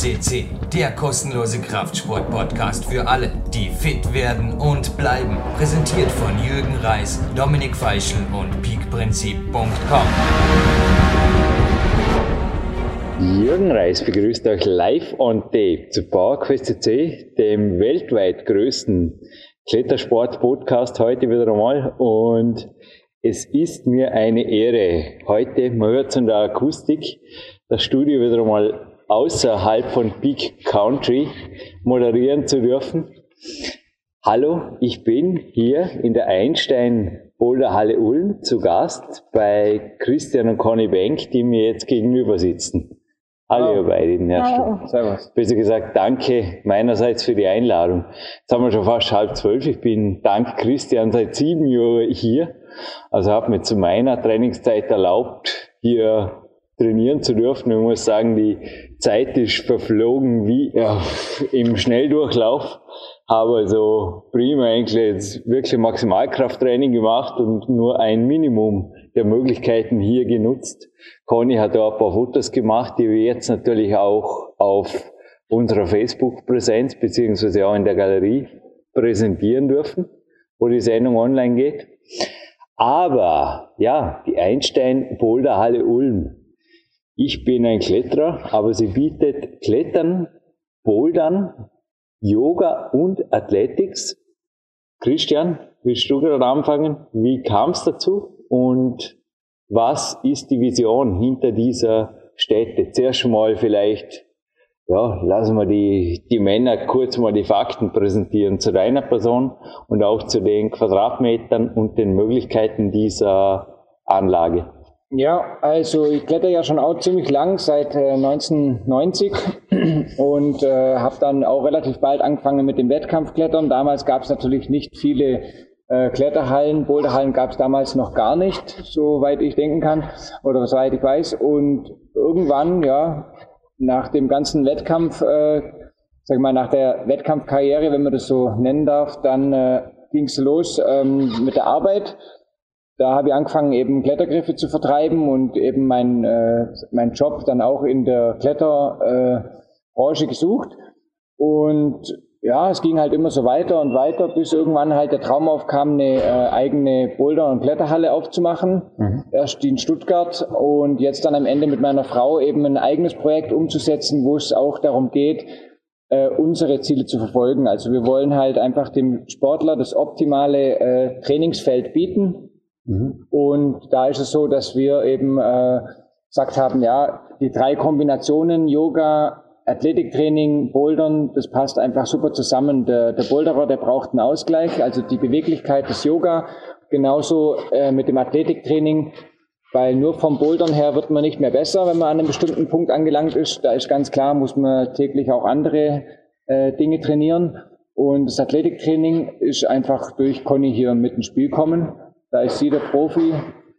CC, der kostenlose Kraftsport-Podcast für alle, die fit werden und bleiben. Präsentiert von Jürgen Reis, Dominik Feischl und peakprinzip.com. Jürgen Reis begrüßt euch live on tape zu PowerQuest CC, dem weltweit größten Klettersport-Podcast heute wieder einmal. Und es ist mir eine Ehre, heute, in der Akustik, das Studio wieder einmal außerhalb von Big Country moderieren zu dürfen. Hallo, ich bin hier in der Einstein Boulder Halle Ulm zu Gast bei Christian und Conny Bank, die mir jetzt gegenüber sitzen. Hallo, ihr beiden. Hallo. Servus. Besser gesagt, danke meinerseits für die Einladung. Jetzt haben wir schon fast halb zwölf. Ich bin dank Christian seit sieben Jahren hier. Also habe mir zu meiner Trainingszeit erlaubt, hier trainieren zu dürfen. Ich muss sagen, die Zeit ist verflogen wie im Schnelldurchlauf. Habe also prima eigentlich jetzt wirklich Maximalkrafttraining gemacht und nur ein Minimum der Möglichkeiten hier genutzt. Conny hat da ein paar Fotos gemacht, die wir jetzt natürlich auch auf unserer Facebook-Präsenz beziehungsweise auch in der Galerie präsentieren dürfen, wo die Sendung online geht. Aber ja, die Einstein Boulder Halle Ulm ich bin ein Kletterer, aber sie bietet Klettern, Bouldern, Yoga und Athletics. Christian, willst du gerade anfangen? Wie kam es dazu und was ist die Vision hinter dieser Stätte? Zuerst mal vielleicht, ja, lassen wir die, die Männer kurz mal die Fakten präsentieren zu deiner Person und auch zu den Quadratmetern und den Möglichkeiten dieser Anlage. Ja, also ich kletter ja schon auch ziemlich lang, seit äh, 1990 und äh, habe dann auch relativ bald angefangen mit dem Wettkampfklettern. Damals gab es natürlich nicht viele äh, Kletterhallen, Boulderhallen gab es damals noch gar nicht, soweit ich denken kann oder soweit ich weiß. Und irgendwann, ja, nach dem ganzen Wettkampf, äh, sag ich mal, nach der Wettkampfkarriere, wenn man das so nennen darf, dann äh, ging es los ähm, mit der Arbeit da habe ich angefangen, eben Klettergriffe zu vertreiben und eben mein, äh, mein Job dann auch in der Kletterbranche äh, gesucht. Und ja, es ging halt immer so weiter und weiter, bis irgendwann halt der Traum aufkam, eine äh, eigene Boulder- und Kletterhalle aufzumachen. Mhm. Erst in Stuttgart und jetzt dann am Ende mit meiner Frau eben ein eigenes Projekt umzusetzen, wo es auch darum geht, äh, unsere Ziele zu verfolgen. Also wir wollen halt einfach dem Sportler das optimale äh, Trainingsfeld bieten, Mhm. Und da ist es so, dass wir eben äh, gesagt haben, ja, die drei Kombinationen Yoga, Athletiktraining, Bouldern, das passt einfach super zusammen. Der, der Boulderer, der braucht einen Ausgleich, also die Beweglichkeit des Yoga, genauso äh, mit dem Athletiktraining, weil nur vom Bouldern her wird man nicht mehr besser, wenn man an einem bestimmten Punkt angelangt ist. Da ist ganz klar, muss man täglich auch andere äh, Dinge trainieren. Und das Athletiktraining ist einfach durch Conny hier mit ins Spiel kommen. Da ist sie der Profi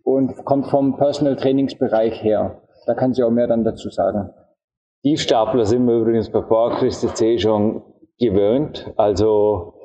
und kommt vom Personal Trainingsbereich her. Da kann sie auch mehr dann dazu sagen. Die Stapler sind wir übrigens bei PowerQuest C schon gewöhnt. Also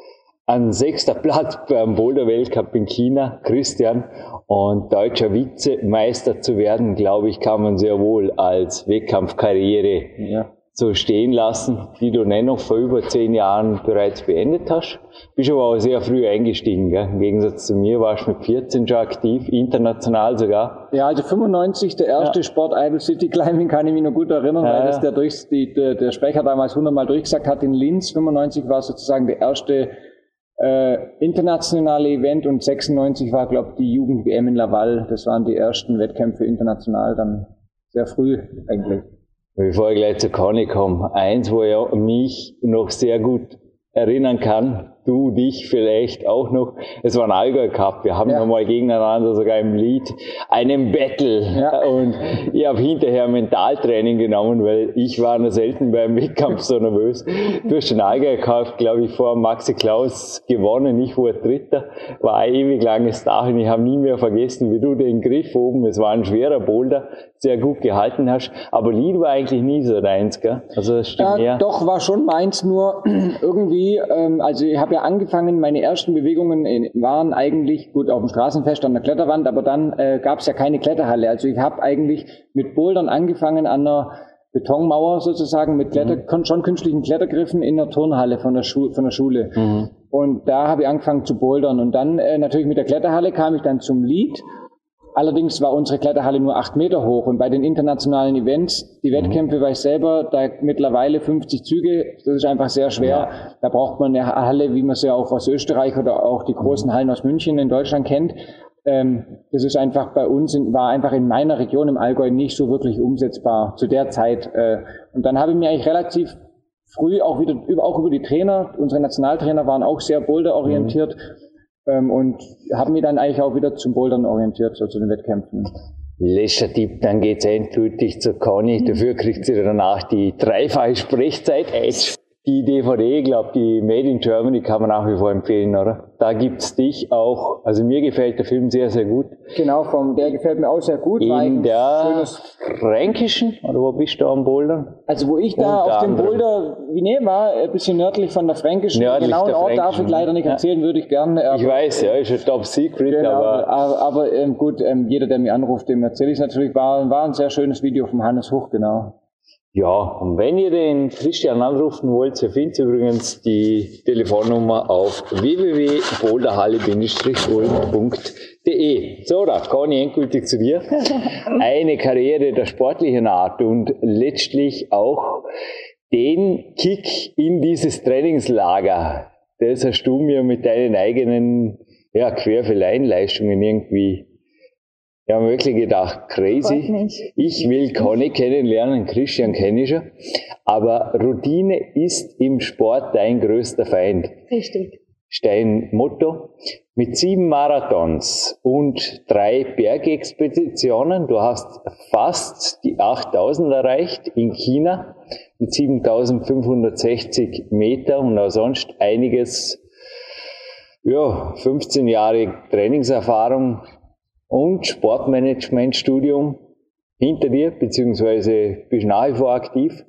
an sechster Platz beim Boulder Weltcup in China, Christian. Und deutscher Vizemeister zu werden, glaube ich, kann man sehr wohl als Wettkampfkarriere ja so stehen lassen, die du dennoch vor über zehn Jahren bereits beendet hast. Bist aber auch sehr früh eingestiegen, gell? im Gegensatz zu mir warst du mit 14 schon aktiv, international sogar. Ja, also 95, der erste ja. Sport Idol City Climbing, kann ich mich noch gut erinnern, ja, weil das der, durch, die, der, der Sprecher damals hundertmal durchgesagt hat in Linz. 95 war sozusagen der erste äh, internationale Event und 96 war, glaube ich, die Jugend-WM in Laval. Das waren die ersten Wettkämpfe international, dann sehr früh eigentlich. Bevor ich gleich zu Conny komme, eins, wo ich mich noch sehr gut erinnern kann, du dich vielleicht auch noch. Es war ein Allgäu Cup. Wir haben ja. nochmal gegeneinander sogar im Lied einen Battle. Ja. Und ich habe hinterher Mentaltraining genommen, weil ich war noch selten beim Wettkampf so nervös. Du hast den Allgäu Cup, glaube ich, vor Maxi Klaus gewonnen. Ich war Dritter. War ein ewig langes Tag und ich habe nie mehr vergessen, wie du den Griff oben, es war ein schwerer Boulder, sehr gut gehalten hast. Aber Lied war eigentlich nie so deins, gell? Also das stimmt ja, Doch, war schon meins, nur irgendwie, ähm, also ich habe ja angefangen, meine ersten Bewegungen waren eigentlich, gut, auf dem Straßenfest an der Kletterwand, aber dann äh, gab es ja keine Kletterhalle. Also ich habe eigentlich mit Bouldern angefangen an einer Betonmauer sozusagen mit Kletter, mhm. schon künstlichen Klettergriffen in der Turnhalle von der, Schu von der Schule. Mhm. Und da habe ich angefangen zu bouldern. Und dann äh, natürlich mit der Kletterhalle kam ich dann zum Lied. Allerdings war unsere Kletterhalle nur acht Meter hoch und bei den internationalen Events, die mhm. Wettkämpfe, weiß ich selber, da mittlerweile 50 Züge, das ist einfach sehr schwer. Ja. Da braucht man eine Halle, wie man sie auch aus Österreich oder auch die großen Hallen aus München in Deutschland kennt. Ähm, das ist einfach bei uns, in, war einfach in meiner Region im Allgäu nicht so wirklich umsetzbar zu der Zeit. Äh, und dann habe ich mir eigentlich relativ früh auch wieder, über, auch über die Trainer, unsere Nationaltrainer waren auch sehr boulderorientiert mhm. Ähm, und haben mich dann eigentlich auch wieder zum Bouldern orientiert, so zu den Wettkämpfen. Letzter Tipp, dann geht's endgültig zur Conny. Dafür kriegt sie danach die dreifache Sprechzeit. Edge die DVD, glaube die Made in Germany kann man nach wie vor empfehlen, oder? Da gibt's dich auch, also mir gefällt der Film sehr, sehr gut. Genau, vom, der gefällt mir auch sehr gut. In der Fränkischen, oder wo bist du am Boulder? Also wo ich da auf dem Boulder, wie ne, war, ein bisschen nördlich von der Fränkischen. Nördlich genau, der Ort darf ich leider nicht erzählen, ja. würde ich gerne. ich weiß, ja, ist ein Top Secret, genau, aber... Aber, aber ähm, gut, ähm, jeder, der mich anruft, dem erzähle ich es natürlich, war, war ein sehr schönes Video vom Hannes Huch, genau. Ja, und wenn ihr den Christian anrufen wollt, ihr findet übrigens die Telefonnummer auf www.boulderhalle-ulm.de. So, da kann ich endgültig zu dir. Eine Karriere der sportlichen Art und letztlich auch den Kick in dieses Trainingslager. Das hast du mir mit deinen eigenen ja, Querfeleinleistungen irgendwie wir haben wirklich gedacht, crazy. Ich will Conny kennenlernen, Christian kenne ich schon. Aber Routine ist im Sport dein größter Feind. Richtig. Stein Motto. Mit sieben Marathons und drei Bergexpeditionen, du hast fast die 8000 erreicht in China mit 7560 Meter und auch sonst einiges, ja, 15 Jahre Trainingserfahrung und Sportmanagementstudium hinter dir, beziehungsweise bist nach wie vor aktiv.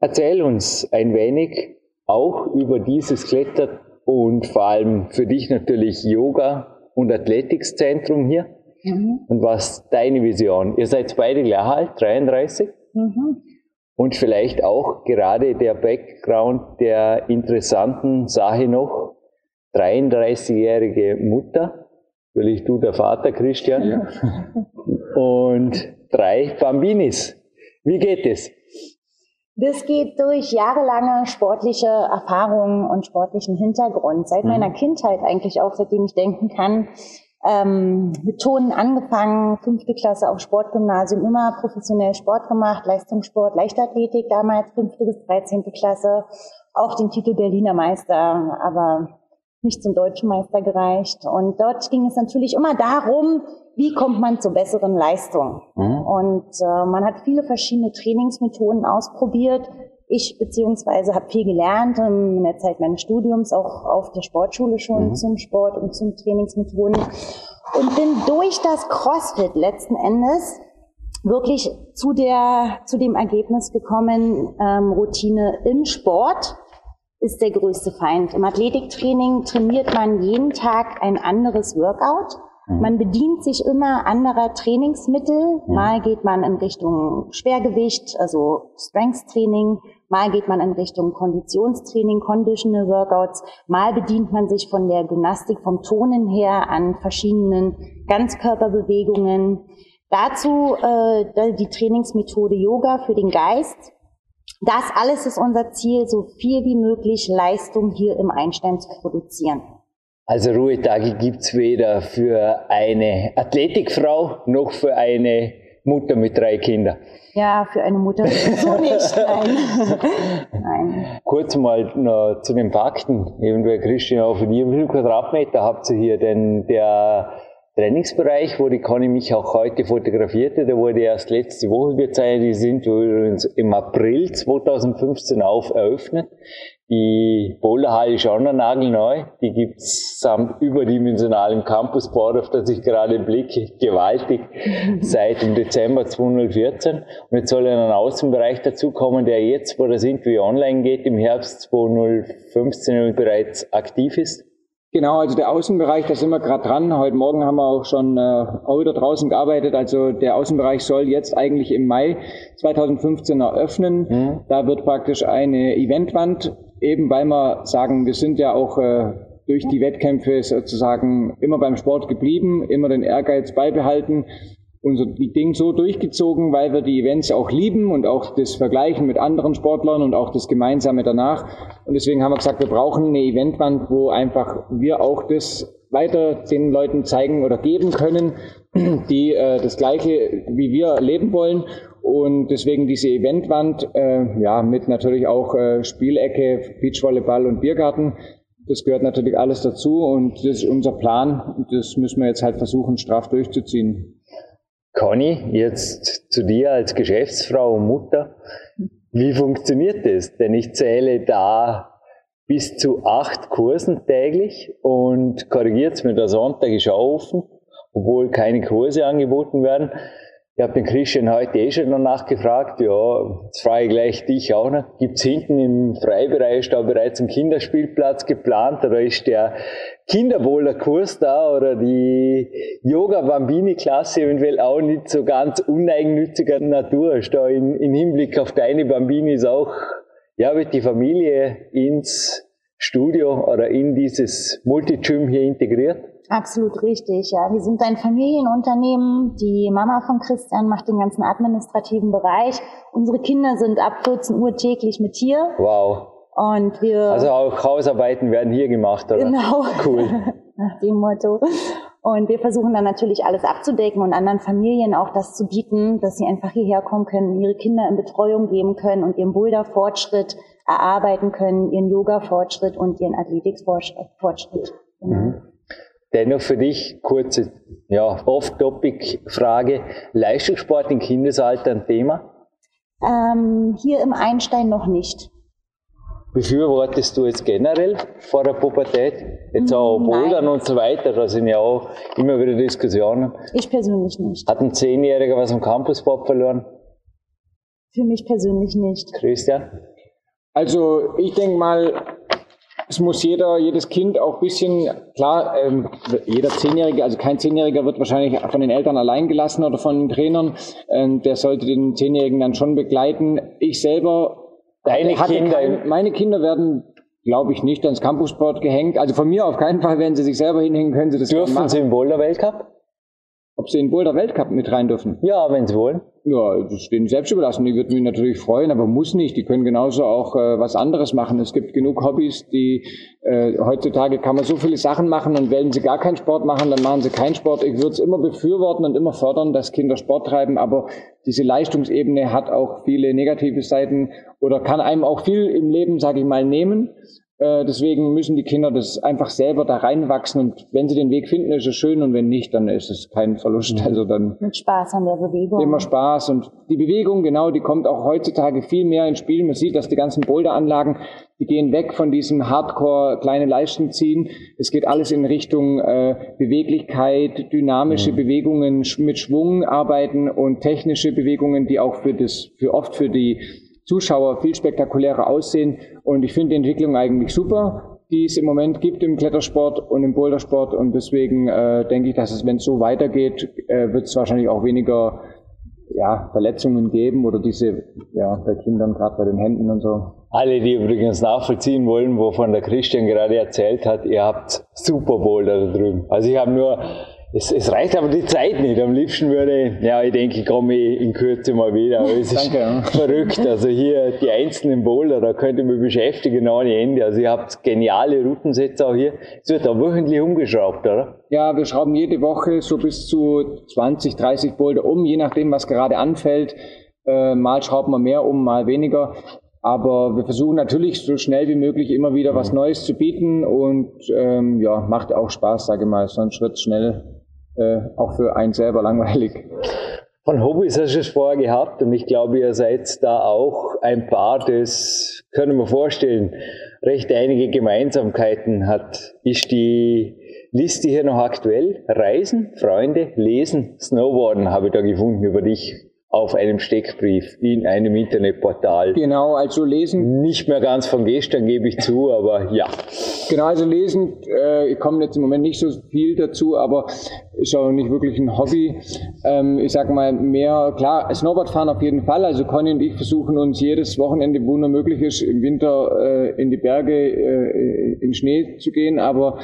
Erzähl uns ein wenig auch über dieses Kletter und vor allem für dich natürlich Yoga und Athletikszentrum hier. Mhm. Und was deine Vision? Ihr seid beide gleich alt, 33. Mhm. Und vielleicht auch gerade der Background der interessanten Sache noch, 33-jährige Mutter Natürlich du, der Vater Christian. Ja. Und drei Bambinis. Wie geht es? Das geht durch jahrelange sportliche Erfahrungen und sportlichen Hintergrund. Seit mhm. meiner Kindheit eigentlich auch, seitdem ich denken kann. Ähm, mit Tonen angefangen, fünfte Klasse auf Sportgymnasium, immer professionell Sport gemacht, Leistungssport, Leichtathletik damals, fünfte bis dreizehnte Klasse, auch den Titel Berliner Meister, aber nicht zum deutschen Meister gereicht. Und dort ging es natürlich immer darum, wie kommt man zu besseren Leistungen. Mhm. Und äh, man hat viele verschiedene Trainingsmethoden ausprobiert. Ich beziehungsweise habe viel gelernt in der Zeit meines Studiums, auch auf der Sportschule schon mhm. zum Sport und zum Trainingsmethoden. Und bin durch das CrossFit letzten Endes wirklich zu der zu dem Ergebnis gekommen, ähm, Routine im Sport ist der größte Feind. Im Athletiktraining trainiert man jeden Tag ein anderes Workout. Mhm. Man bedient sich immer anderer Trainingsmittel. Mhm. Mal geht man in Richtung Schwergewicht, also Strength Training. Mal geht man in Richtung Konditionstraining, Conditional Workouts. Mal bedient man sich von der Gymnastik vom Tonen her an verschiedenen Ganzkörperbewegungen. Dazu äh, die Trainingsmethode Yoga für den Geist. Das alles ist unser Ziel, so viel wie möglich Leistung hier im Einstein zu produzieren. Also Ruhetage gibt's weder für eine Athletikfrau noch für eine Mutter mit drei Kindern. Ja, für eine Mutter so nicht. Nein. Nein. Kurz mal noch zu den Fakten. Eventuell Christian, auf wie viele Quadratmeter habt ihr hier? Denn der Trainingsbereich, wo die Conny mich auch heute fotografierte, der wurde erst letzte Woche gezeigt. Die sind übrigens im April 2015 auf eröffnet. Die Bowlerhalle ist auch noch nagelneu. Die gibt's am überdimensionalen Campusboard, auf das ich gerade blicke, gewaltig, seit dem Dezember 2014. Und jetzt soll ein Außenbereich dazukommen, der jetzt, wo das Interview online geht, im Herbst 2015 bereits aktiv ist. Genau, also der Außenbereich, da sind wir gerade dran. Heute Morgen haben wir auch schon äh, auch wieder draußen gearbeitet. Also der Außenbereich soll jetzt eigentlich im Mai 2015 eröffnen. Mhm. Da wird praktisch eine Eventwand, eben weil wir sagen, wir sind ja auch äh, durch die Wettkämpfe sozusagen immer beim Sport geblieben, immer den Ehrgeiz beibehalten unser Ding so durchgezogen, weil wir die Events auch lieben und auch das Vergleichen mit anderen Sportlern und auch das Gemeinsame danach. Und deswegen haben wir gesagt, wir brauchen eine Eventwand, wo einfach wir auch das weiter den Leuten zeigen oder geben können, die äh, das Gleiche wie wir leben wollen. Und deswegen diese Eventwand, äh, ja, mit natürlich auch äh, Spielecke, Beachvolleyball und Biergarten. Das gehört natürlich alles dazu und das ist unser Plan. Das müssen wir jetzt halt versuchen, straff durchzuziehen. Conny, jetzt zu dir als Geschäftsfrau und Mutter. Wie funktioniert das? Denn ich zähle da bis zu acht Kursen täglich und korrigiert mir, der Sonntag ist offen, obwohl keine Kurse angeboten werden. Ich habe den Christian heute eh schon noch nachgefragt. Ja, jetzt frage ich gleich dich auch noch. Gibt's hinten im Freibereich da bereits einen Kinderspielplatz geplant oder ist der Kinderboulder-Kurs da oder die Yoga-Bambini-Klasse eventuell auch nicht so ganz uneigennütziger Natur? Ist da in, in Hinblick auf deine Bambinis auch, ja, wird die Familie ins Studio oder in dieses Multigym hier integriert? Absolut richtig, ja. Wir sind ein Familienunternehmen. Die Mama von Christian macht den ganzen administrativen Bereich. Unsere Kinder sind ab 14 Uhr täglich mit hier. Wow. Und wir. Also auch Hausarbeiten werden hier gemacht, oder? Genau. Cool. Nach dem Motto. Und wir versuchen dann natürlich alles abzudecken und anderen Familien auch das zu bieten, dass sie einfach hierher kommen können, ihre Kinder in Betreuung geben können und ihren Boulder-Fortschritt erarbeiten können, ihren Yoga-Fortschritt und ihren Athletik-Fortschritt. Mhm. Dennoch für dich kurze, ja, off-topic-Frage. Leistungssport im Kindesalter ein Thema? Ähm, hier im Einstein noch nicht. Befürwortest du jetzt generell vor der Pubertät? Jetzt auch Bouldern und so weiter, da sind ja auch immer wieder Diskussionen. Ich persönlich nicht. Hat ein Zehnjähriger was am Campusbob verloren? Für mich persönlich nicht. Christian? Also ich denke mal, es muss jeder, jedes Kind auch ein bisschen, klar, ähm, jeder Zehnjährige, also kein Zehnjähriger wird wahrscheinlich von den Eltern allein gelassen oder von den Trainern. Ähm, der sollte den Zehnjährigen dann schon begleiten. Ich selber, Deine Kinder, kein, meine Kinder werden glaube ich nicht ans Campussport gehängt. Also von mir auf keinen Fall, wenn sie sich selber hinhängen, können sie das Dürfen machen. sie im Boulder Weltcup? Ob sie in Boulder Weltcup mit rein dürfen? Ja, wenn sie wollen. Ja, das ist denen selbst überlassen. Die würden mich natürlich freuen, aber muss nicht. Die können genauso auch äh, was anderes machen. Es gibt genug Hobbys, die äh, heutzutage kann man so viele Sachen machen und wenn sie gar keinen Sport machen, dann machen sie keinen Sport. Ich würde es immer befürworten und immer fördern, dass Kinder Sport treiben, aber diese Leistungsebene hat auch viele negative Seiten oder kann einem auch viel im Leben, sage ich mal, nehmen. Äh, deswegen müssen die Kinder das einfach selber da reinwachsen und wenn sie den Weg finden, ist es schön und wenn nicht, dann ist es kein Verlust. Also dann mit Spaß an der Bewegung. Immer Spaß und die Bewegung, genau, die kommt auch heutzutage viel mehr ins Spiel. Man sieht, dass die ganzen Boulderanlagen, die gehen weg von diesem Hardcore kleine Leisten ziehen. Es geht alles in Richtung äh, Beweglichkeit, dynamische mhm. Bewegungen mit Schwung arbeiten und technische Bewegungen, die auch für das, für oft für die Zuschauer viel spektakulärer aussehen. Und ich finde die Entwicklung eigentlich super, die es im Moment gibt im Klettersport und im Bouldersport. Und deswegen äh, denke ich, dass es, wenn es so weitergeht, äh, wird es wahrscheinlich auch weniger ja, Verletzungen geben oder diese, ja, bei Kindern, gerade bei den Händen und so. Alle, die übrigens nachvollziehen wollen, wovon der Christian gerade erzählt hat, ihr habt Super Boulder da drüben. Also ich habe nur es, es, reicht aber die Zeit nicht. Am liebsten würde, ja, ich denke, ich komme in Kürze mal wieder. Aber es ist Danke, verrückt. Also hier die einzelnen Boulder, da könnte mich beschäftigen ohne Ende. Also ihr habt geniale Routensätze auch hier. Es wird auch wöchentlich umgeschraubt, oder? Ja, wir schrauben jede Woche so bis zu 20, 30 Boulder um, je nachdem, was gerade anfällt. Äh, mal schrauben wir mehr um, mal weniger. Aber wir versuchen natürlich so schnell wie möglich immer wieder was Neues zu bieten und ähm, ja, macht auch Spaß, sage ich mal. Sonst wird es schnell äh, auch für einen selber langweilig. Von Hobbys hast du es vorher gehabt und ich glaube, ihr seid da auch ein Paar, das können wir vorstellen, recht einige Gemeinsamkeiten hat. Ist die Liste hier noch aktuell? Reisen, Freunde, Lesen, Snowboarden habe ich da gefunden über dich auf einem Steckbrief in einem Internetportal. Genau, also lesen. Nicht mehr ganz von gestern, gebe ich zu, aber ja. Genau, also lesen, äh, ich komme jetzt im Moment nicht so viel dazu, aber ist auch nicht wirklich ein Hobby. Ähm, ich sag mal mehr, klar, Snowboardfahren auf jeden Fall. Also Conny und ich versuchen uns jedes Wochenende, wo nur möglich ist, im Winter äh, in die Berge, äh, in Schnee zu gehen, aber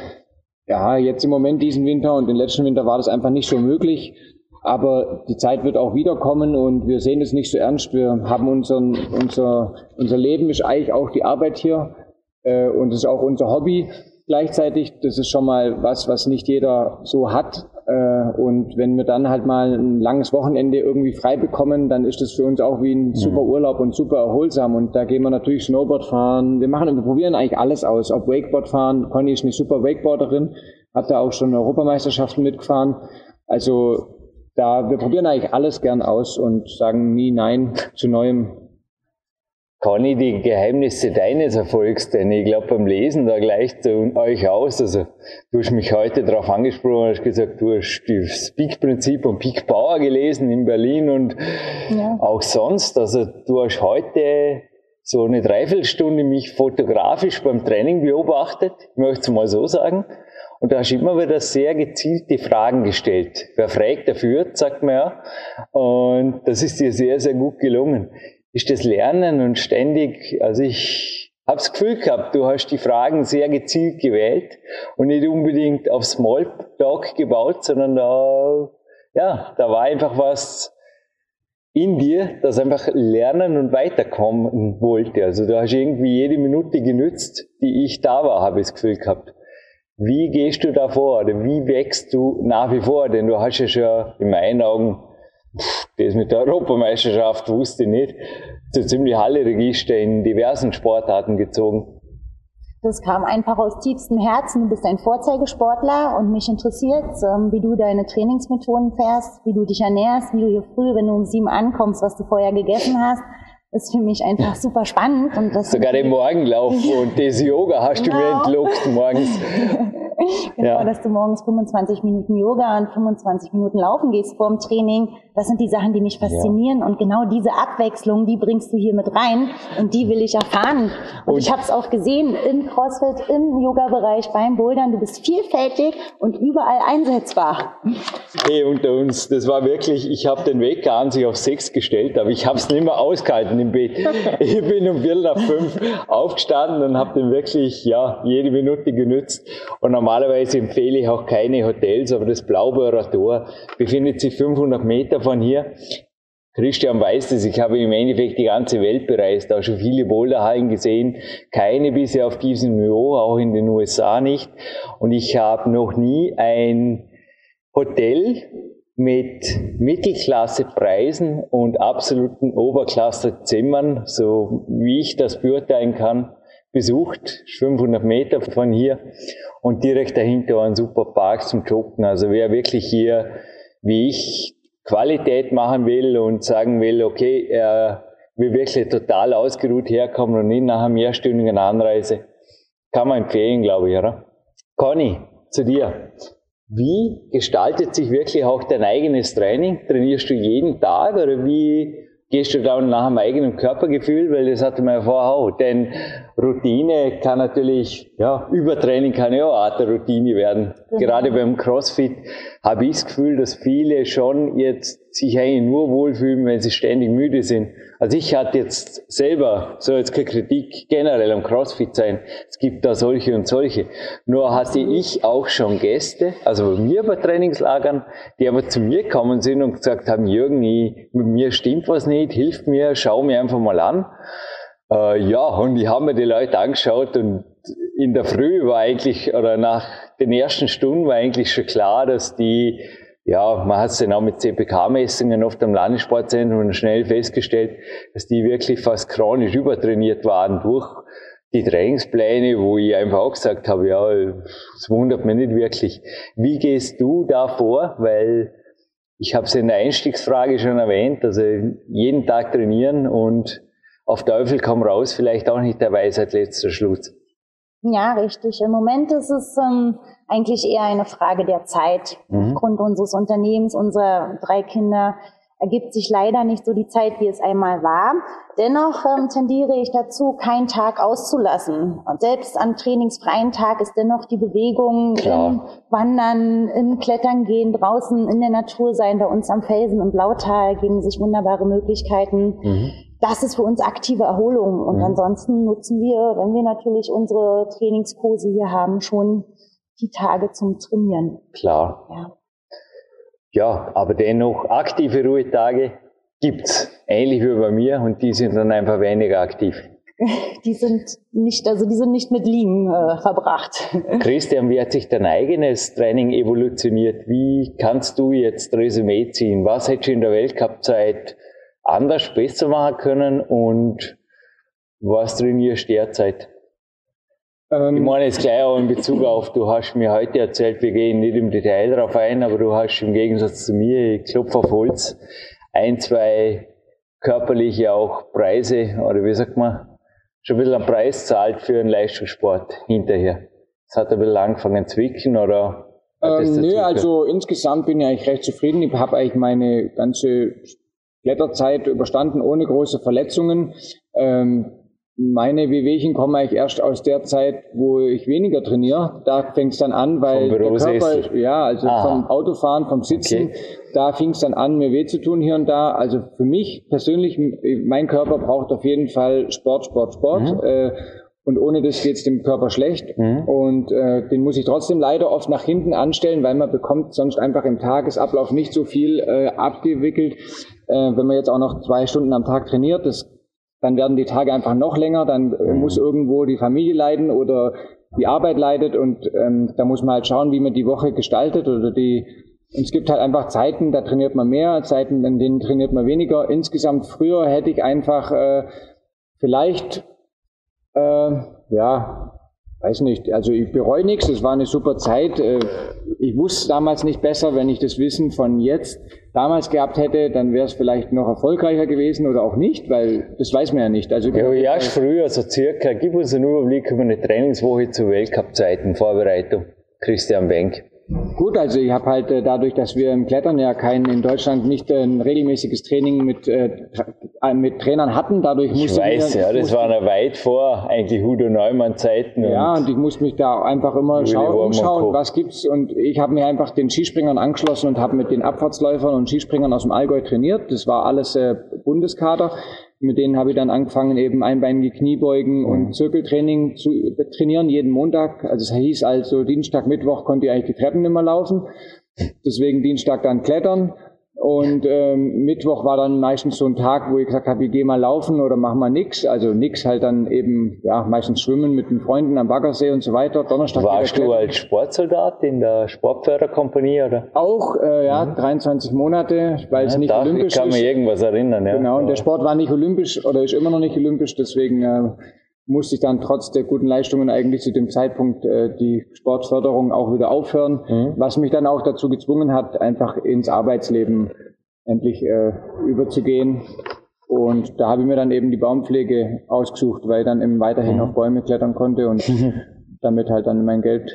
ja, jetzt im Moment diesen Winter und den letzten Winter war das einfach nicht so möglich. Aber die Zeit wird auch wiederkommen und wir sehen es nicht so ernst. Wir haben unseren, unser, unser Leben ist eigentlich auch die Arbeit hier äh, und es ist auch unser Hobby gleichzeitig. Das ist schon mal was, was nicht jeder so hat. Äh, und wenn wir dann halt mal ein langes Wochenende irgendwie frei bekommen, dann ist das für uns auch wie ein mhm. super Urlaub und super erholsam. Und da gehen wir natürlich Snowboard fahren. Wir machen, wir probieren eigentlich alles aus. Ob Wakeboard fahren. Conny ist eine super Wakeboarderin, hat da auch schon Europameisterschaften mitgefahren. Also da, wir probieren eigentlich alles gern aus und sagen nie Nein zu Neuem. Conny, die Geheimnisse deines Erfolgs, denn ich glaube beim Lesen da gleicht euch aus. Also du hast mich heute darauf angesprochen, hast gesagt, du hast das Peak-Prinzip und Peak Power gelesen in Berlin und ja. auch sonst. Also du hast heute so eine Dreiviertelstunde mich fotografisch beim Training beobachtet, ich möchte es mal so sagen. Und da hast du immer wieder sehr gezielte Fragen gestellt. Wer fragt, der führt, sagt man ja. Und das ist dir sehr, sehr gut gelungen. Ist das Lernen und ständig, also ich habe das Gefühl gehabt, du hast die Fragen sehr gezielt gewählt und nicht unbedingt auf Smalltalk gebaut, sondern da, ja, da war einfach was in dir, das einfach lernen und weiterkommen wollte. Also du hast irgendwie jede Minute genützt, die ich da war, habe ich das Gefühl gehabt. Wie gehst du da vor oder wie wächst du nach wie vor? Denn du hast ja schon in meinen Augen, das mit der Europameisterschaft wusste ich nicht, so ziemlich alle Register in diversen Sportarten gezogen. Das kam einfach aus tiefstem Herzen. Du bist ein Vorzeigesportler und mich interessiert, ähm, wie du deine Trainingsmethoden fährst, wie du dich ernährst, wie du hier früh, wenn du um sieben ankommst, was du vorher gegessen hast ist für mich einfach super spannend. Und das Sogar den Morgenlauf und das Yoga hast genau. du mir genau. entlockt morgens. genau, ja. dass du morgens 25 Minuten Yoga und 25 Minuten laufen gehst vor dem Training. Das sind die Sachen, die mich faszinieren. Ja. Und genau diese Abwechslung, die bringst du hier mit rein. Und die will ich erfahren. Und, und ich habe es auch gesehen im CrossFit, im Yoga-Bereich, beim Bouldern. Du bist vielfältig und überall einsetzbar. Hey, unter uns, das war wirklich, ich habe den Wecker an sich auf sechs gestellt, aber ich habe es nicht mehr ausgehalten im Bett. Ich bin um Viertel nach fünf aufgestanden und habe den wirklich, ja, jede Minute genützt. Und normalerweise empfehle ich auch keine Hotels, aber das Blaubeurer Tor befindet sich 500 Meter von hier. Christian weiß das, ich habe im Endeffekt die ganze Welt bereist, auch schon viele Boulderhallen gesehen, keine bisher auf diesem Niveau, auch in den USA nicht. Und ich habe noch nie ein Hotel mit Mittelklassepreisen und absoluten Oberklassezimmern, so wie ich das beurteilen kann, besucht, 500 Meter von hier und direkt dahinter war ein super Park zum Joggen. Also wer wirklich hier, wie ich, Qualität machen will und sagen will, okay, er will wirklich total ausgeruht herkommen und nicht nach einer mehrstündigen Anreise, kann man empfehlen, glaube ich, oder? Conny, zu dir. Wie gestaltet sich wirklich auch dein eigenes Training? Trainierst du jeden Tag oder wie gehst du dann nach dem eigenen Körpergefühl, weil das hatte man ja vorher auch. Denn Routine kann natürlich, ja, Übertraining kann ja auch eine Routine werden. Genau. Gerade beim CrossFit habe ich das Gefühl, dass viele schon jetzt sich eigentlich nur wohlfühlen, wenn sie ständig müde sind. Also ich hatte jetzt selber, so jetzt keine Kritik generell am CrossFit sein, es gibt da solche und solche. Nur hatte ich auch schon Gäste, also bei mir bei Trainingslagern, die aber zu mir gekommen sind und gesagt haben, Jürgen, ich, mit mir stimmt was nicht, hilf mir, schau mir einfach mal an. Äh, ja, und ich habe mir die Leute angeschaut und in der Früh war eigentlich, oder nach den ersten Stunden war eigentlich schon klar, dass die ja, man hat es dann auch mit CPK-Messungen oft am Landessportzentrum schnell festgestellt, dass die wirklich fast chronisch übertrainiert waren durch die Trainingspläne, wo ich einfach auch gesagt habe, ja, es wundert mich nicht wirklich. Wie gehst du da vor? Weil ich habe es in der Einstiegsfrage schon erwähnt, also jeden Tag trainieren und auf Teufel komm raus, vielleicht auch nicht der Weisheit letzter Schluss. Ja, richtig. Im Moment ist es ähm, eigentlich eher eine Frage der Zeit. Mhm. Aufgrund unseres Unternehmens, unserer drei Kinder, ergibt sich leider nicht so die Zeit, wie es einmal war. Dennoch ähm, tendiere ich dazu, keinen Tag auszulassen. Und selbst am trainingsfreien Tag ist dennoch die Bewegung im Wandern, im Klettern gehen, draußen in der Natur sein. Bei uns am Felsen im Blautal geben sich wunderbare Möglichkeiten. Mhm. Das ist für uns aktive Erholung. Und mhm. ansonsten nutzen wir, wenn wir natürlich unsere Trainingskurse hier haben, schon die Tage zum Trainieren. Klar. Ja. Ja, aber dennoch aktive Ruhetage gibt's, ähnlich wie bei mir, und die sind dann einfach weniger aktiv. Die sind nicht, also die sind nicht mit Liegen äh, verbracht. Christian, wie hat sich dein eigenes Training evolutioniert? Wie kannst du jetzt Resümee ziehen? Was hättest du in der Weltcup-Zeit anders besser machen können und was trainierst du derzeit? Ähm, ich meine jetzt gleich auch in Bezug auf, du hast mir heute erzählt, wir gehen nicht im Detail darauf ein, aber du hast im Gegensatz zu mir, ich klopfe auf Holz, ein, zwei körperliche auch Preise, oder wie sagt man, schon ein bisschen einen Preis zahlt für einen Leistungssport hinterher. Es hat ein bisschen angefangen zu wicken, oder? Ähm, nö, also insgesamt bin ich eigentlich recht zufrieden. Ich habe eigentlich meine ganze Blätterzeit überstanden ohne große Verletzungen. Ähm, meine Wehwehchen kommen eigentlich erst aus der Zeit, wo ich weniger trainiere. Da fängt es dann an, weil der Körper, ja, also Aha. vom Autofahren, vom Sitzen, okay. da fing es dann an, mir weh zu tun hier und da. Also für mich persönlich, mein Körper braucht auf jeden Fall Sport, Sport, Sport. Mhm. Äh, und ohne das geht es dem Körper schlecht. Mhm. Und äh, den muss ich trotzdem leider oft nach hinten anstellen, weil man bekommt sonst einfach im Tagesablauf nicht so viel äh, abgewickelt. Äh, wenn man jetzt auch noch zwei Stunden am Tag trainiert, das dann werden die Tage einfach noch länger, dann äh, muss irgendwo die Familie leiden oder die Arbeit leidet und ähm, da muss man halt schauen, wie man die Woche gestaltet oder die und es gibt halt einfach Zeiten, da trainiert man mehr, Zeiten, in denen trainiert man weniger. Insgesamt früher hätte ich einfach äh, vielleicht äh, ja weiß nicht, also ich bereue nichts, es war eine super Zeit. Äh, ich wusste damals nicht besser, wenn ich das Wissen von jetzt damals gehabt hätte, dann wäre es vielleicht noch erfolgreicher gewesen oder auch nicht, weil das weiß man ja nicht. Also ja, ja früher, so circa, gib uns einen Überblick über eine Trainingswoche zu Weltcup-Zeiten, Vorbereitung. Christian Benk. Gut, also ich habe halt äh, dadurch, dass wir im Klettern ja kein in Deutschland nicht äh, ein regelmäßiges Training mit, äh, äh mit Trainern hatten, dadurch ich musste weiß, mir, ja, das war ja weit vor eigentlich Hudo Neumann Zeiten. Ja, und, und ich musste mich da einfach immer schauen, umschauen, was gibt's und ich habe mir einfach den Skispringern angeschlossen und habe mit den Abfahrtsläufern und Skispringern aus dem Allgäu trainiert. Das war alles äh, Bundeskader mit denen habe ich dann angefangen, eben einbeinige Kniebeugen und mhm. Zirkeltraining zu trainieren, jeden Montag. Also es hieß also, Dienstag, Mittwoch konnte ich eigentlich die Treppen nicht mehr laufen. Deswegen Dienstag dann klettern und ähm, Mittwoch war dann meistens so ein Tag, wo ich gesagt habe, ich gehe mal laufen oder mach mal nix. Also nix halt dann eben, ja, meistens schwimmen mit den Freunden am Baggersee und so weiter. Donnerstag. Warst du als Sportsoldat in der Sportförderkompanie oder? Auch, äh, ja, mhm. 23 Monate, weil es ja, nicht olympisch ist. Ich kann mich irgendwas erinnern, ja. Genau, und der Sport war nicht olympisch oder ist immer noch nicht olympisch, deswegen äh, musste ich dann trotz der guten Leistungen eigentlich zu dem Zeitpunkt äh, die Sportförderung auch wieder aufhören, mhm. was mich dann auch dazu gezwungen hat, einfach ins Arbeitsleben endlich äh, überzugehen. Und da habe ich mir dann eben die Baumpflege ausgesucht, weil ich dann eben weiterhin mhm. auf Bäume klettern konnte und damit halt dann mein Geld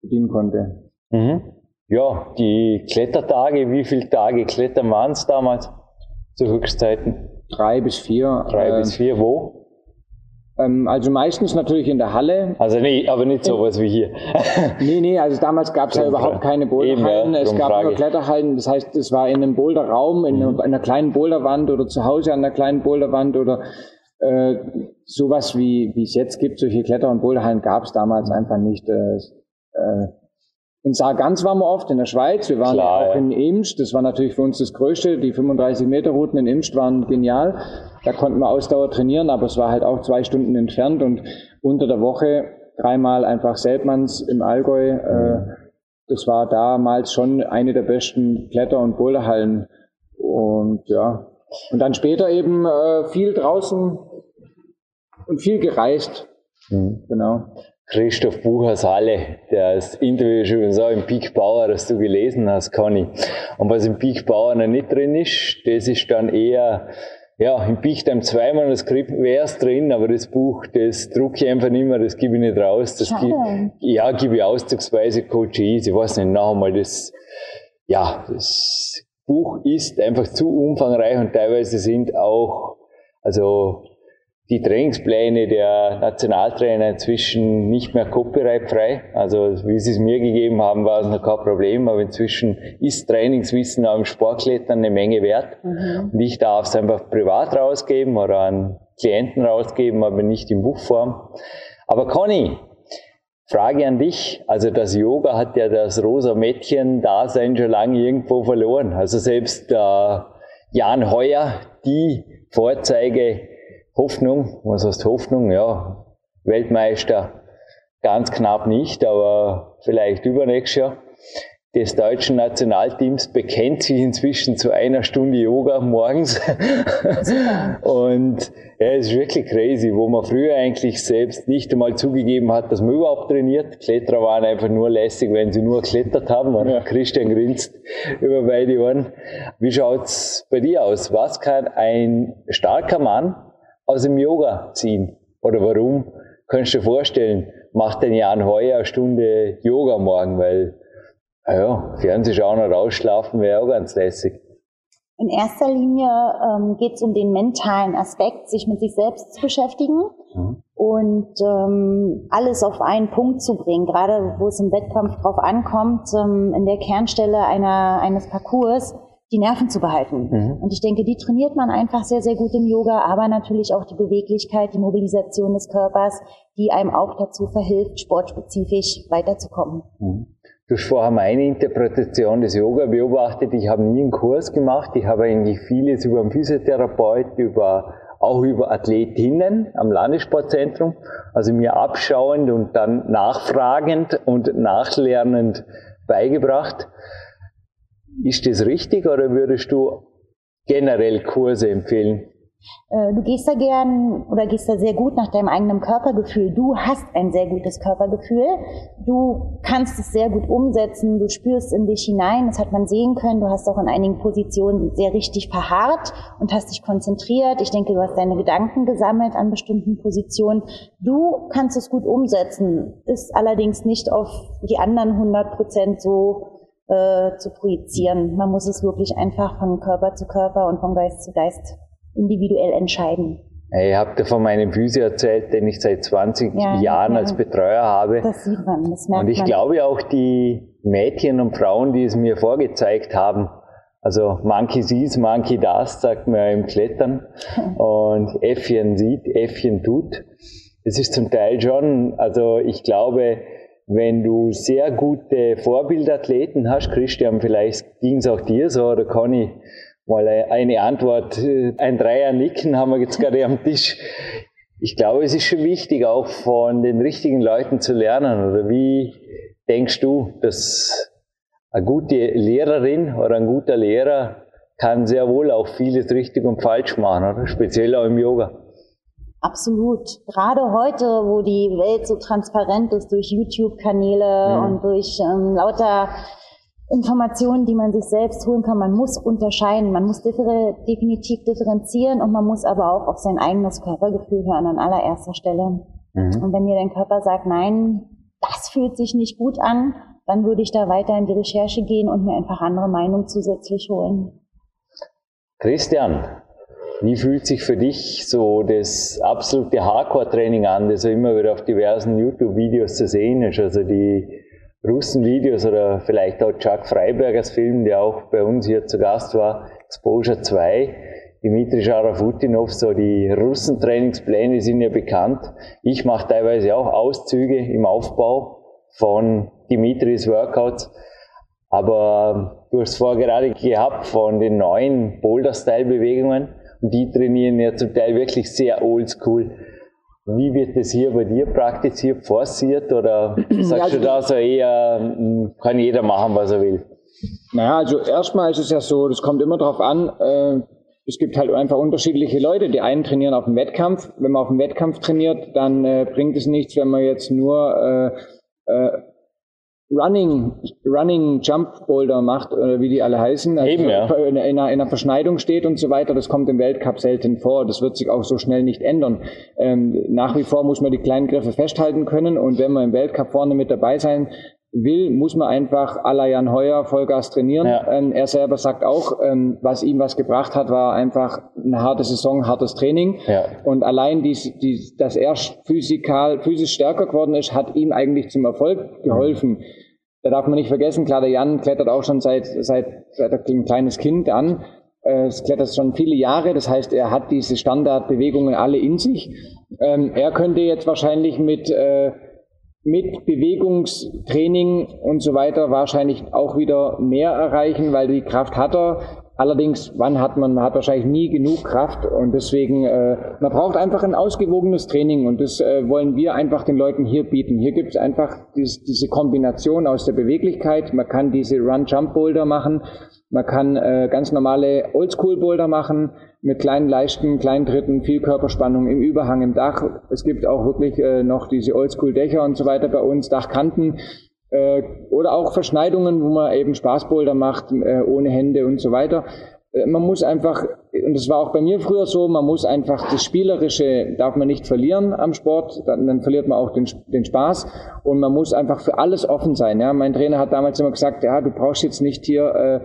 verdienen konnte. Mhm. Ja, die Klettertage, wie viele Tage klettern waren es damals zu Höchstzeiten? Drei bis vier. Drei äh, bis vier, wo? Ähm, also meistens natürlich in der Halle. Also nee, aber nicht sowas wie hier. nee, nee, also damals gab es ja überhaupt keine Boulderhallen. Es gab Frage. nur Kletterhallen. Das heißt, es war in einem Boulderraum, in, mhm. einer kleinen Boulderwand oder zu Hause an einer kleinen Boulderwand oder äh, sowas wie wie es jetzt gibt. Solche Kletter- und Boulderhallen gab es damals einfach nicht. Äh, äh, in Sargans waren wir oft, in der Schweiz. Wir waren Klar, auch ja. in Imst. Das war natürlich für uns das Größte. Die 35 Meter Routen in Imst waren genial. Da konnten wir Ausdauer trainieren, aber es war halt auch zwei Stunden entfernt und unter der Woche dreimal einfach Selbmanns im Allgäu. Äh, das war damals schon eine der besten Kletter- und Boulderhallen. Und ja, und dann später eben äh, viel draußen und viel gereist. Mhm. Genau. Christoph Buchers Halle, der das Interview schon übrigens auch im Peak Bauer, das du gelesen hast, Conny. Und was im Peak Bauer noch nicht drin ist, das ist dann eher, ja, im Pichtheim zweimal das es drin, aber das Buch, das drucke ich einfach nicht mehr, das gebe ich nicht raus. Das gibt, ja, gebe ich auszugsweise Coach Easy, ich weiß nicht, noch einmal, das, ja, das Buch ist einfach zu umfangreich und teilweise sind auch, also die Trainingspläne der Nationaltrainer inzwischen nicht mehr copyrightfrei. Also wie sie es mir gegeben haben, war es noch kein Problem, aber inzwischen ist Trainingswissen auch im Sportklettern eine Menge wert. Mhm. Und ich darf es einfach privat rausgeben oder an Klienten rausgeben, aber nicht in Buchform. Aber Conny, Frage an dich. Also das Yoga hat ja das rosa Mädchen-Dasein schon lange irgendwo verloren. Also selbst äh, Jan Heuer, die Vorzeige Hoffnung, was heißt Hoffnung? Ja, Weltmeister ganz knapp nicht, aber vielleicht übernächstes Jahr. Des deutschen Nationalteams bekennt sich inzwischen zu einer Stunde Yoga morgens. und ja, es ist wirklich crazy, wo man früher eigentlich selbst nicht einmal zugegeben hat, dass man überhaupt trainiert. Kletterer waren einfach nur lässig, wenn sie nur geklettert haben. Und ja. Christian grinst über beide Ohren. Wie schaut's bei dir aus? Was kann ein starker Mann aus dem Yoga ziehen? Oder warum, kannst du dir vorstellen, macht den Jan Heuer eine Stunde Yoga morgen, weil, naja, Fernsehschauen und rausschlafen wäre auch ganz lässig. In erster Linie ähm, geht es um den mentalen Aspekt, sich mit sich selbst zu beschäftigen mhm. und ähm, alles auf einen Punkt zu bringen, gerade wo es im Wettkampf drauf ankommt, ähm, in der Kernstelle einer, eines Parcours die Nerven zu behalten. Mhm. Und ich denke, die trainiert man einfach sehr, sehr gut im Yoga, aber natürlich auch die Beweglichkeit, die Mobilisation des Körpers, die einem auch dazu verhilft, sportspezifisch weiterzukommen. Mhm. Du hast vorher meine Interpretation des Yoga beobachtet. Ich habe nie einen Kurs gemacht. Ich habe eigentlich vieles über einen Physiotherapeut, über, auch über Athletinnen am Landessportzentrum, also mir abschauend und dann nachfragend und nachlernend beigebracht. Ist das richtig oder würdest du generell Kurse empfehlen? Äh, du gehst da gern oder gehst da sehr gut nach deinem eigenen Körpergefühl. Du hast ein sehr gutes Körpergefühl. Du kannst es sehr gut umsetzen. Du spürst in dich hinein. Das hat man sehen können. Du hast auch in einigen Positionen sehr richtig verharrt und hast dich konzentriert. Ich denke, du hast deine Gedanken gesammelt an bestimmten Positionen. Du kannst es gut umsetzen. Ist allerdings nicht auf die anderen 100 Prozent so äh, zu projizieren. Man muss es wirklich einfach von Körper zu Körper und von Geist zu Geist individuell entscheiden. Ich habe dir von meinem Physio erzählt, den ich seit 20 ja, Jahren ja. als Betreuer habe. Das sieht man, das merkt Und ich man. glaube auch die Mädchen und Frauen, die es mir vorgezeigt haben, also Monkey sees, Monkey does, sagt man im Klettern. Und Äffchen sieht, Äffchen tut. Das ist zum Teil schon, also ich glaube, wenn du sehr gute Vorbildathleten hast, Christian, vielleicht ging es auch dir so, oder ich mal eine Antwort, ein Dreier nicken haben wir jetzt gerade am Tisch. Ich glaube, es ist schon wichtig, auch von den richtigen Leuten zu lernen. Oder wie denkst du, dass eine gute Lehrerin oder ein guter Lehrer kann sehr wohl auch vieles richtig und falsch machen, oder? Speziell auch im Yoga. Absolut. Gerade heute, wo die Welt so transparent ist durch YouTube-Kanäle mhm. und durch ähm, lauter Informationen, die man sich selbst holen kann. Man muss unterscheiden, man muss differ definitiv differenzieren und man muss aber auch auf sein eigenes Körpergefühl hören an allererster Stelle. Mhm. Und wenn dir dein Körper sagt, nein, das fühlt sich nicht gut an, dann würde ich da weiter in die Recherche gehen und mir einfach andere Meinungen zusätzlich holen. Christian, wie fühlt sich für dich so das absolute Hardcore-Training an, das immer wieder auf diversen YouTube-Videos zu sehen ist? Also die Russen-Videos oder vielleicht auch Chuck Freibergers Film, der auch bei uns hier zu Gast war, Exposure 2, Dimitri Scharafutinov, so die Russen-Trainingspläne sind ja bekannt. Ich mache teilweise auch Auszüge im Aufbau von Dimitris Workouts. Aber du hast vorher gerade gehabt von den neuen Boulder-Style-Bewegungen. Die trainieren ja zum Teil wirklich sehr oldschool. Wie wird das hier bei dir praktiziert, forciert oder sagst ja, du da so eher, hm, kann jeder machen, was er will? Naja, also erstmal ist es ja so, das kommt immer darauf an, äh, es gibt halt einfach unterschiedliche Leute. Die einen trainieren auf dem Wettkampf. Wenn man auf dem Wettkampf trainiert, dann äh, bringt es nichts, wenn man jetzt nur äh, äh, Running, Running Jump Boulder macht, oder wie die alle heißen, also Eben, ja. in, einer, in, einer, Verschneidung steht und so weiter, das kommt im Weltcup selten vor. Das wird sich auch so schnell nicht ändern. Ähm, nach wie vor muss man die kleinen Griffe festhalten können und wenn man im Weltcup vorne mit dabei sein will, muss man einfach à la Jan Heuer Vollgas trainieren. Ja. Ähm, er selber sagt auch, ähm, was ihm was gebracht hat, war einfach eine harte Saison, hartes Training. Ja. Und allein dies, dies, dass er physikal, physisch stärker geworden ist, hat ihm eigentlich zum Erfolg geholfen. Mhm. Da darf man nicht vergessen, klar, der Jan klettert auch schon seit, seit, seit ein kleines Kind an. Äh, es klettert schon viele Jahre, das heißt, er hat diese Standardbewegungen alle in sich. Ähm, er könnte jetzt wahrscheinlich mit äh, mit Bewegungstraining und so weiter wahrscheinlich auch wieder mehr erreichen, weil die Kraft hat er. Allerdings, wann hat man, man hat wahrscheinlich nie genug Kraft und deswegen, äh, man braucht einfach ein ausgewogenes Training und das äh, wollen wir einfach den Leuten hier bieten. Hier gibt es einfach dies, diese Kombination aus der Beweglichkeit. Man kann diese Run-Jump-Boulder machen, man kann äh, ganz normale Oldschool-Boulder machen mit kleinen Leisten, kleinen Tritten, viel Körperspannung im Überhang, im Dach. Es gibt auch wirklich äh, noch diese Oldschool-Dächer und so weiter bei uns, Dachkanten äh, oder auch Verschneidungen, wo man eben Spaßboulder macht, äh, ohne Hände und so weiter. Äh, man muss einfach, und das war auch bei mir früher so, man muss einfach das Spielerische darf man nicht verlieren am Sport, dann, dann verliert man auch den, den Spaß und man muss einfach für alles offen sein. Ja, mein Trainer hat damals immer gesagt, ja, du brauchst jetzt nicht hier äh,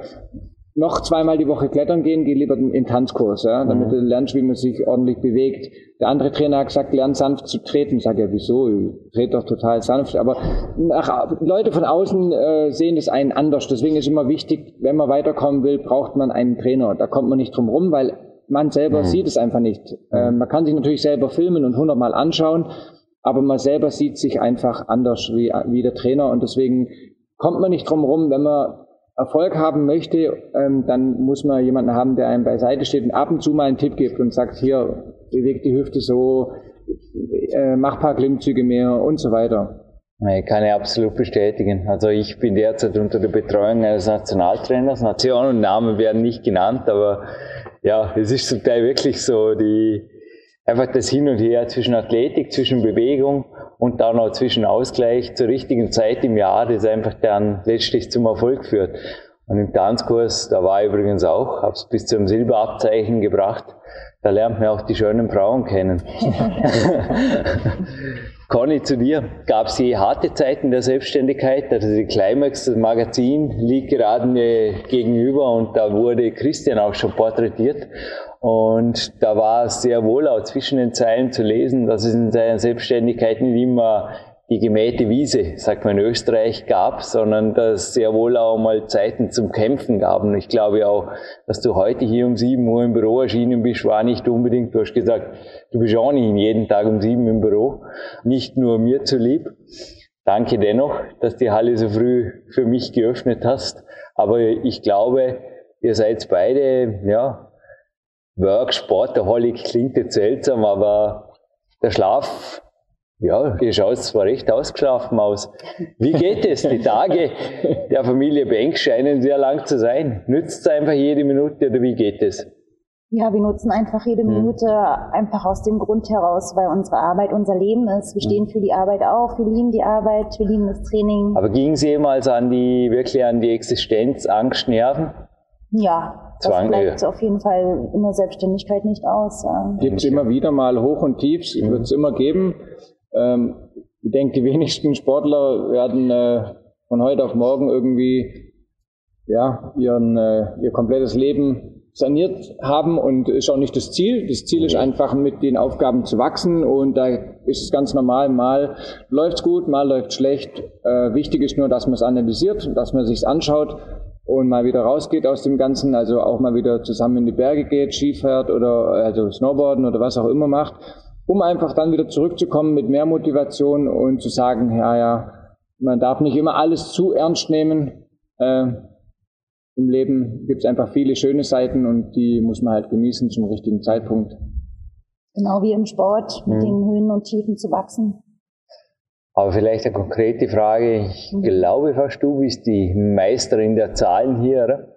noch zweimal die Woche klettern gehen, geh lieber in den Tanzkurs, ja, damit mhm. du lernst, wie man sich ordentlich bewegt. Der andere Trainer hat gesagt, lern sanft zu treten. Ich sage ja, wieso? Ich trete doch total sanft. Aber nach, Leute von außen äh, sehen das einen anders. Deswegen ist immer wichtig, wenn man weiterkommen will, braucht man einen Trainer. Da kommt man nicht drum rum, weil man selber mhm. sieht es einfach nicht. Äh, man kann sich natürlich selber filmen und hundertmal anschauen, aber man selber sieht sich einfach anders wie, wie der Trainer und deswegen kommt man nicht drum rum, wenn man Erfolg haben möchte, ähm, dann muss man jemanden haben, der einem beiseite steht und ab und zu mal einen Tipp gibt und sagt, hier, beweg die Hüfte so, äh, mach paar Klimmzüge mehr und so weiter. Ich kann ich absolut bestätigen. Also ich bin derzeit unter der Betreuung eines Nationaltrainers. Nation und Namen werden nicht genannt, aber ja, es ist zum Teil wirklich so, die, einfach das Hin und Her zwischen Athletik, zwischen Bewegung und dann auch zwischen Ausgleich zur richtigen Zeit im Jahr, das einfach dann letztlich zum Erfolg führt. Und im Tanzkurs, da war ich übrigens auch, habe es bis zum Silberabzeichen gebracht. Da lernt man auch die schönen Frauen kennen. Conny, zu dir. Gab es je harte Zeiten der Selbstständigkeit? Also die Climax, das Magazin, liegt gerade mir gegenüber und da wurde Christian auch schon porträtiert. Und da war es sehr wohl auch zwischen den Zeilen zu lesen, dass es in seiner Selbstständigkeit nicht immer die gemähte Wiese, sagt man in Österreich, gab, sondern dass sehr wohl auch mal Zeiten zum Kämpfen gab. Und ich glaube auch, dass du heute hier um sieben Uhr im Büro erschienen bist, war nicht unbedingt, du hast gesagt, du bist auch nicht jeden Tag um sieben im Büro, nicht nur mir zu lieb. Danke dennoch, dass die Halle so früh für mich geöffnet hast. Aber ich glaube, ihr seid beide, ja, Work, Sportaholic klingt jetzt seltsam, aber der Schlaf, ja, ihr schaut zwar recht ausgeschlafen aus. Wie geht es? Die Tage der Familie Bank scheinen sehr lang zu sein. Nützt es einfach jede Minute oder wie geht es? Ja, wir nutzen einfach jede hm. Minute hm. einfach aus dem Grund heraus, weil unsere Arbeit unser Leben ist. Wir hm. stehen für die Arbeit auf, wir lieben die Arbeit, wir lieben das Training. Aber ging es jemals an die, wirklich an die Existenz, Angst, Nerven? Ja, das Zwang, bleibt ja. auf jeden Fall in der Selbstständigkeit nicht aus. Ja. Gibt es immer wieder mal Hoch und Tiefs, mhm. wird es immer geben. Ähm, ich denke, die wenigsten Sportler werden äh, von heute auf morgen irgendwie ja, ihren, äh, ihr komplettes Leben saniert haben und ist auch nicht das Ziel. Das Ziel ist einfach mit den Aufgaben zu wachsen und da ist es ganz normal, mal läuft's gut, mal läuft schlecht. Äh, wichtig ist nur, dass man es analysiert, dass man sich's anschaut und mal wieder rausgeht aus dem Ganzen, also auch mal wieder zusammen in die Berge geht, Ski fährt oder also Snowboarden oder was auch immer macht, um einfach dann wieder zurückzukommen mit mehr Motivation und zu sagen, ja, ja, man darf nicht immer alles zu ernst nehmen. Äh, Im Leben gibt es einfach viele schöne Seiten und die muss man halt genießen zum richtigen Zeitpunkt. Genau wie im Sport, mit mhm. den Höhen und Tiefen zu wachsen. Aber vielleicht eine konkrete Frage. Ich mhm. glaube fast, du bist die Meisterin der Zahlen hier, oder?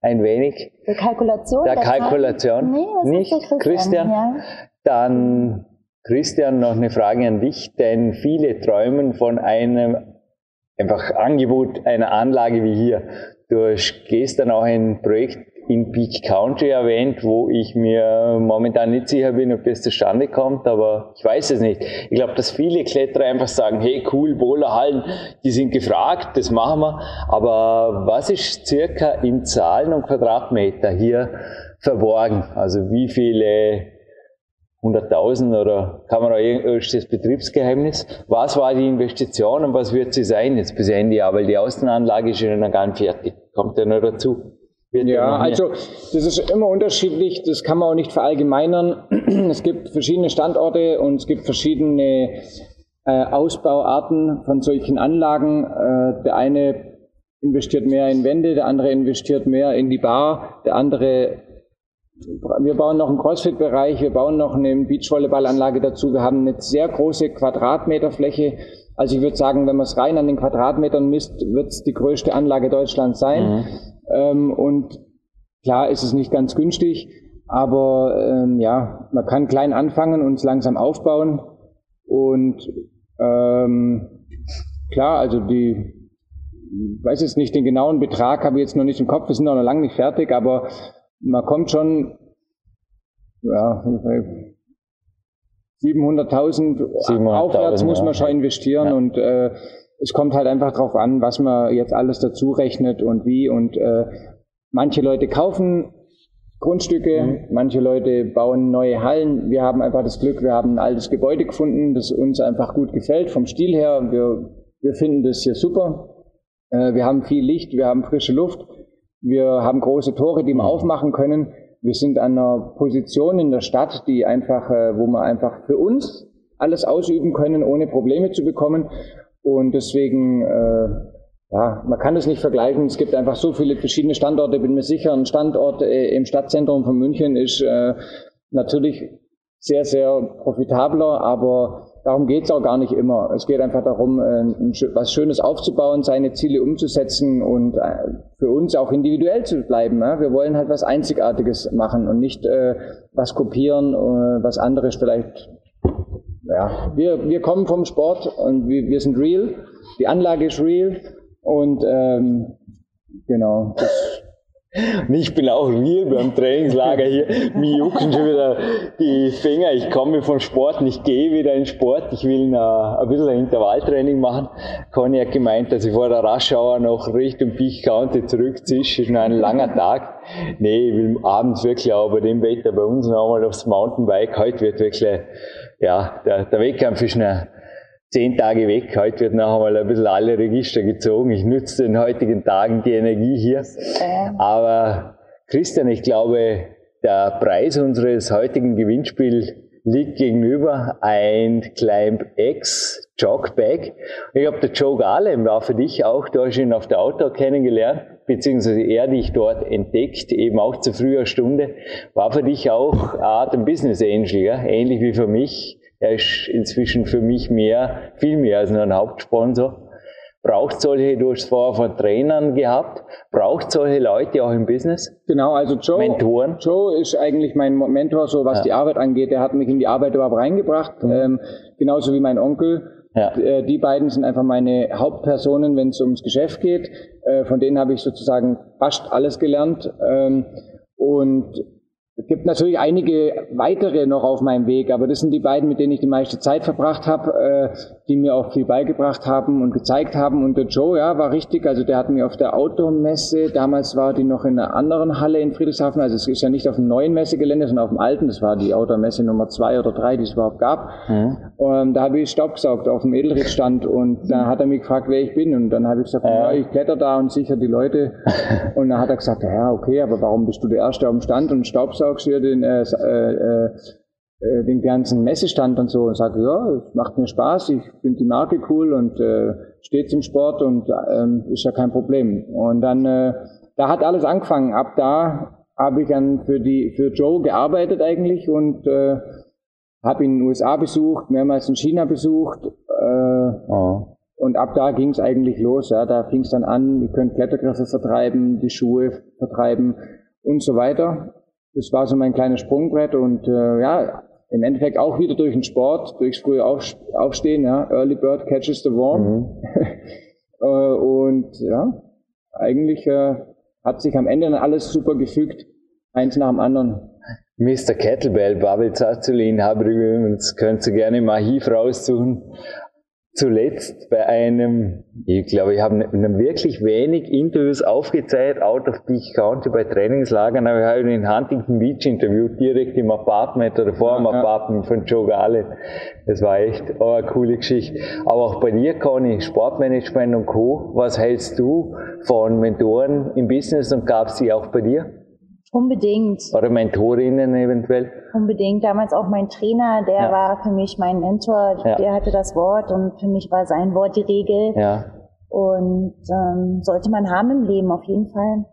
Ein wenig. Der Kalkulation? Der, der Kalkulation. Nee, das Nicht, ist der Christian. Christian? Ja. Dann, Christian, noch eine Frage an dich, denn viele träumen von einem einfach Angebot einer Anlage wie hier. Du gehst dann auch ein Projekt in Peak Country erwähnt, wo ich mir momentan nicht sicher bin, ob das zustande kommt, aber ich weiß es nicht. Ich glaube, dass viele Kletterer einfach sagen, hey cool, Boulderhallen, die sind gefragt, das machen wir. Aber was ist circa in Zahlen und Quadratmeter hier verborgen? Also wie viele 100.000 oder kann man auch ist das Betriebsgeheimnis? Was war die Investition und was wird sie sein jetzt bis Ende Jahr? Weil die Außenanlage ist ja noch gar nicht fertig. Kommt ja noch dazu. Wird ja, also das ist immer unterschiedlich, das kann man auch nicht verallgemeinern. Es gibt verschiedene Standorte und es gibt verschiedene äh, Ausbauarten von solchen Anlagen. Äh, der eine investiert mehr in Wände, der andere investiert mehr in die Bar, der andere wir bauen noch einen Crossfit-Bereich, wir bauen noch eine Beachvolleyballanlage dazu. Wir haben eine sehr große Quadratmeterfläche. Also ich würde sagen, wenn man es rein an den Quadratmetern misst, wird es die größte Anlage Deutschlands sein. Mhm. Ähm, und klar ist es nicht ganz günstig, aber ähm, ja, man kann klein anfangen und es langsam aufbauen. Und ähm, klar, also die, ich weiß jetzt nicht den genauen Betrag, habe ich jetzt noch nicht im Kopf, wir sind noch lange nicht fertig, aber man kommt schon, ja, 700.000 aufwärts muss man schon investieren ja. und äh, es kommt halt einfach darauf an, was man jetzt alles dazu rechnet und wie und äh, manche Leute kaufen Grundstücke, mhm. manche Leute bauen neue Hallen. Wir haben einfach das Glück, wir haben ein altes Gebäude gefunden, das uns einfach gut gefällt vom Stil her. Wir, wir finden das hier super. Äh, wir haben viel Licht, wir haben frische Luft. Wir haben große Tore, die wir aufmachen können. Wir sind an einer Position in der Stadt, die einfach, äh, wo wir einfach für uns alles ausüben können, ohne Probleme zu bekommen. Und deswegen, äh, ja, man kann das nicht vergleichen. Es gibt einfach so viele verschiedene Standorte. Bin mir sicher, ein Standort äh, im Stadtzentrum von München ist äh, natürlich sehr, sehr profitabler, aber Darum geht es auch gar nicht immer. Es geht einfach darum, äh, was Schönes aufzubauen, seine Ziele umzusetzen und äh, für uns auch individuell zu bleiben. Wir wollen halt was Einzigartiges machen und nicht äh, was kopieren, was andere vielleicht. Ja, wir, wir kommen vom Sport und wir, wir sind real. Die Anlage ist real und ähm, genau. Das, und ich bin auch real beim Trainingslager hier. Mir jucken schon wieder die Finger. Ich komme vom Sport, ich gehe wieder in Sport. Ich will ein, bisschen Intervalltraining machen. Conny hat gemeint, dass ich vor der Raschauer noch Richtung Peak County zurückziehe. Ist noch ein langer Tag. Nee, ich will abends wirklich auch bei dem Wetter bei uns noch einmal aufs Mountainbike. Heute wird wirklich, ja, der, der Wettkampf ist eine zehn Tage weg. Heute wird noch einmal ein bisschen alle Register gezogen. Ich nutze den heutigen Tagen die Energie hier. Aber Christian, ich glaube, der Preis unseres heutigen Gewinnspiels liegt gegenüber ein Climb X Jogbag. Ich glaube, der Joe Garlem war für dich auch, du hast ihn auf der Outdoor kennengelernt, beziehungsweise er dich dort entdeckt, eben auch zu früher Stunde, war für dich auch eine Art ein Business Angel, ja? ähnlich wie für mich er ist inzwischen für mich mehr, viel mehr als nur ein Hauptsponsor. Braucht solche, du hast vorher von Trainern gehabt, braucht solche Leute auch im Business? Genau, also Joe, Mentoren. Joe ist eigentlich mein Mentor, so was ja. die Arbeit angeht. Der hat mich in die Arbeit überhaupt reingebracht, mhm. ähm, genauso wie mein Onkel. Ja. Äh, die beiden sind einfach meine Hauptpersonen, wenn es ums Geschäft geht. Äh, von denen habe ich sozusagen fast alles gelernt. Ähm, und es gibt natürlich einige weitere noch auf meinem Weg, aber das sind die beiden, mit denen ich die meiste Zeit verbracht habe, äh, die mir auch viel beigebracht haben und gezeigt haben. Und der Joe, ja, war richtig. Also der hat mir auf der Automesse, damals war die noch in einer anderen Halle in Friedrichshafen, also es ist ja nicht auf dem neuen Messegelände, sondern auf dem alten. Das war die Automesse Nummer zwei oder drei, die es überhaupt gab. Mhm. Und da habe ich Staub gesaugt auf dem Edelrittstand und da hat er mich gefragt, wer ich bin. Und dann habe ich gesagt, ja, ich kletter da und sicher die Leute. Und dann hat er gesagt, ja, okay, aber warum bist du der Erste auf dem Stand und Staubsaugst saugst hier den, äh, äh, äh, den ganzen Messestand und so und sage, ja, es macht mir Spaß, ich finde die Marke cool und äh, steht zum Sport und ähm, ist ja kein Problem. Und dann, äh, da hat alles angefangen. Ab da habe ich dann für die für Joe gearbeitet eigentlich und äh, habe ihn in den USA besucht, mehrmals in China besucht. Äh, oh. Und ab da ging es eigentlich los. Ja. Da fing es dann an, ihr könnt Klettergriffe vertreiben, die Schuhe vertreiben und so weiter. Das war so mein kleines Sprungbrett und äh, ja, im Endeffekt auch wieder durch den Sport, durchs frühe Auf, Aufstehen, ja, Early Bird catches the worm. Mhm. äh, und ja, eigentlich äh, hat sich am Ende dann alles super gefügt, eins nach dem anderen. Mr. Kettlebell, Babel Zazulin, habe übrigens, könnt ihr gerne im Archiv raussuchen, zuletzt bei einem, ich glaube, ich habe wirklich wenig Interviews aufgezeichnet, out of Peak County bei Trainingslagern, aber ich habe ihn in Huntington Beach interviewt, direkt im Apartment oder vor dem ja, Apartment von Joe Gale. Das war echt eine coole Geschichte. Aber auch bei dir, Conny, Sportmanagement und Co., was hältst du von Mentoren im Business und gab es die auch bei dir? Unbedingt. Oder Mentorinnen eventuell? Unbedingt. Damals auch mein Trainer, der ja. war für mich mein Mentor, ja. der hatte das Wort und für mich war sein Wort die Regel. Ja. Und ähm, sollte man haben im Leben, auf jeden Fall.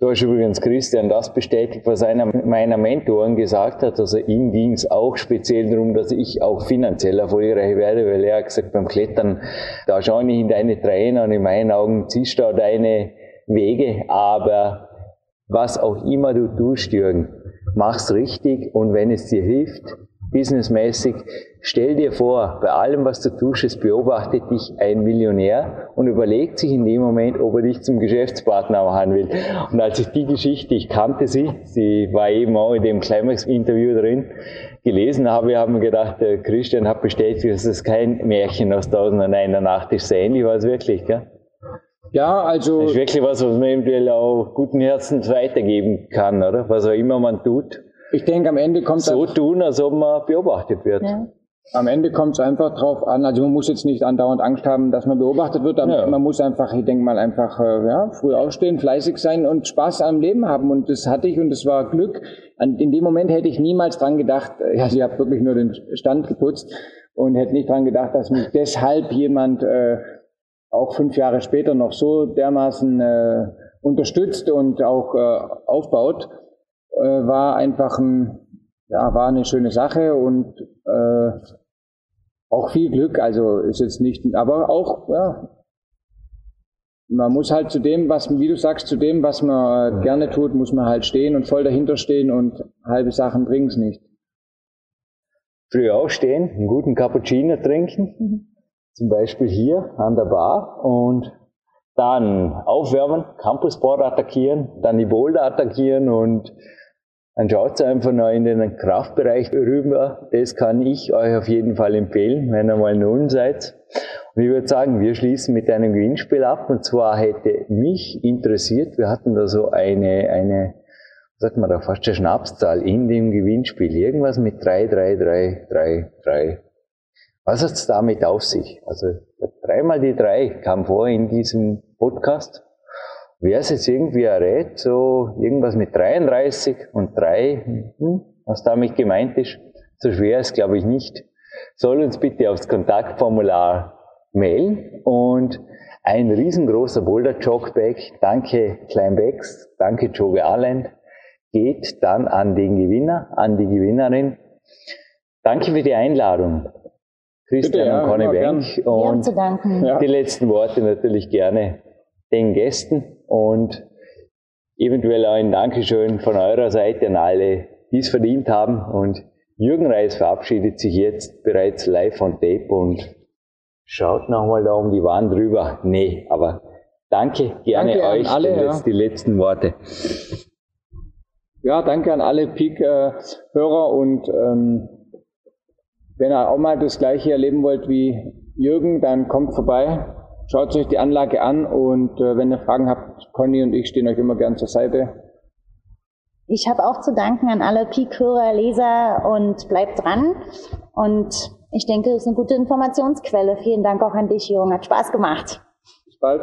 Du hast übrigens Christian das bestätigt, was einer meiner Mentoren gesagt hat. Also ihm ging es auch speziell darum, dass ich auch finanziell erfolgreich werde, weil er hat gesagt, beim Klettern, da schaue ich in deine Trainer und in meinen Augen ziehst du deine Wege, aber was auch immer du tust, Jürgen, mach's richtig und wenn es dir hilft, businessmäßig, stell dir vor, bei allem, was du tust, es beobachtet dich ein Millionär und überlegt sich in dem Moment, ob er dich zum Geschäftspartner machen will. Und als ich die Geschichte, ich kannte sie, sie war eben auch in dem Climax-Interview drin, gelesen habe, haben wir gedacht, der Christian hat bestätigt, dass es kein Märchen aus Tausend und einer Nacht ist. So ähnlich war es wirklich, gell? Ja, also. Das ist wirklich was, was man eventuell auch guten Herzens weitergeben kann, oder? Was auch immer man tut. Ich denke, am Ende kommt so tun, als ob man beobachtet wird. Ja. Am Ende kommt es einfach drauf an, also man muss jetzt nicht andauernd Angst haben, dass man beobachtet wird, aber ja. man muss einfach, ich denke mal, einfach äh, ja, früh aufstehen, fleißig sein und Spaß am Leben haben. Und das hatte ich und das war Glück. In dem Moment hätte ich niemals dran gedacht, äh, ja, sie hat wirklich nur den Stand geputzt und hätte nicht dran gedacht, dass mich deshalb jemand äh, auch fünf Jahre später noch so dermaßen äh, unterstützt und auch äh, aufbaut, äh, war einfach ein, ja, war eine schöne Sache und äh, auch viel Glück. Also ist jetzt nicht, aber auch, ja, man muss halt zu dem, was, wie du sagst, zu dem, was man gerne tut, muss man halt stehen und voll dahinter stehen und halbe Sachen bringen's nicht. Früh aufstehen, einen guten Cappuccino trinken. Zum Beispiel hier an der Bar und dann aufwärmen, Campusboard attackieren, dann die Boulder attackieren und dann schaut einfach noch in den Kraftbereich rüber. Das kann ich euch auf jeden Fall empfehlen, wenn ihr mal Nullen seid. Und ich würde sagen, wir schließen mit einem Gewinnspiel ab. Und zwar hätte mich interessiert, wir hatten da so eine, eine, sagt man da, fast eine Schnapszahl in dem Gewinnspiel. Irgendwas mit 3, 3, 3, 3, 3, was hat es damit auf sich? Also dreimal die drei kam vor in diesem Podcast. Wer es jetzt irgendwie errät, so irgendwas mit 33 und 3, hm, was damit gemeint ist, so schwer ist glaube ich nicht, soll uns bitte aufs Kontaktformular mailen und ein riesengroßer Boulder Jogbag, danke Kleinbecks, danke Joe Garland, geht dann an den Gewinner, an die Gewinnerin. Danke für die Einladung. Christian Bitte, ja, und Conny Wenk. Und ja. die letzten Worte natürlich gerne den Gästen und eventuell auch ein Dankeschön von eurer Seite an alle, die es verdient haben. Und Jürgen Reis verabschiedet sich jetzt bereits live on tape und schaut nochmal da um die Wand drüber. Nee, aber danke gerne danke euch alle, ja. die letzten Worte. Ja, danke an alle Peak-Hörer und ähm, wenn ihr auch mal das gleiche erleben wollt wie Jürgen, dann kommt vorbei, schaut euch die Anlage an und äh, wenn ihr Fragen habt, Conny und ich stehen euch immer gern zur Seite. Ich habe auch zu danken an alle Peak-Hörer, Leser und bleibt dran. Und ich denke, es ist eine gute Informationsquelle. Vielen Dank auch an dich, Jürgen. Hat Spaß gemacht. Bis bald.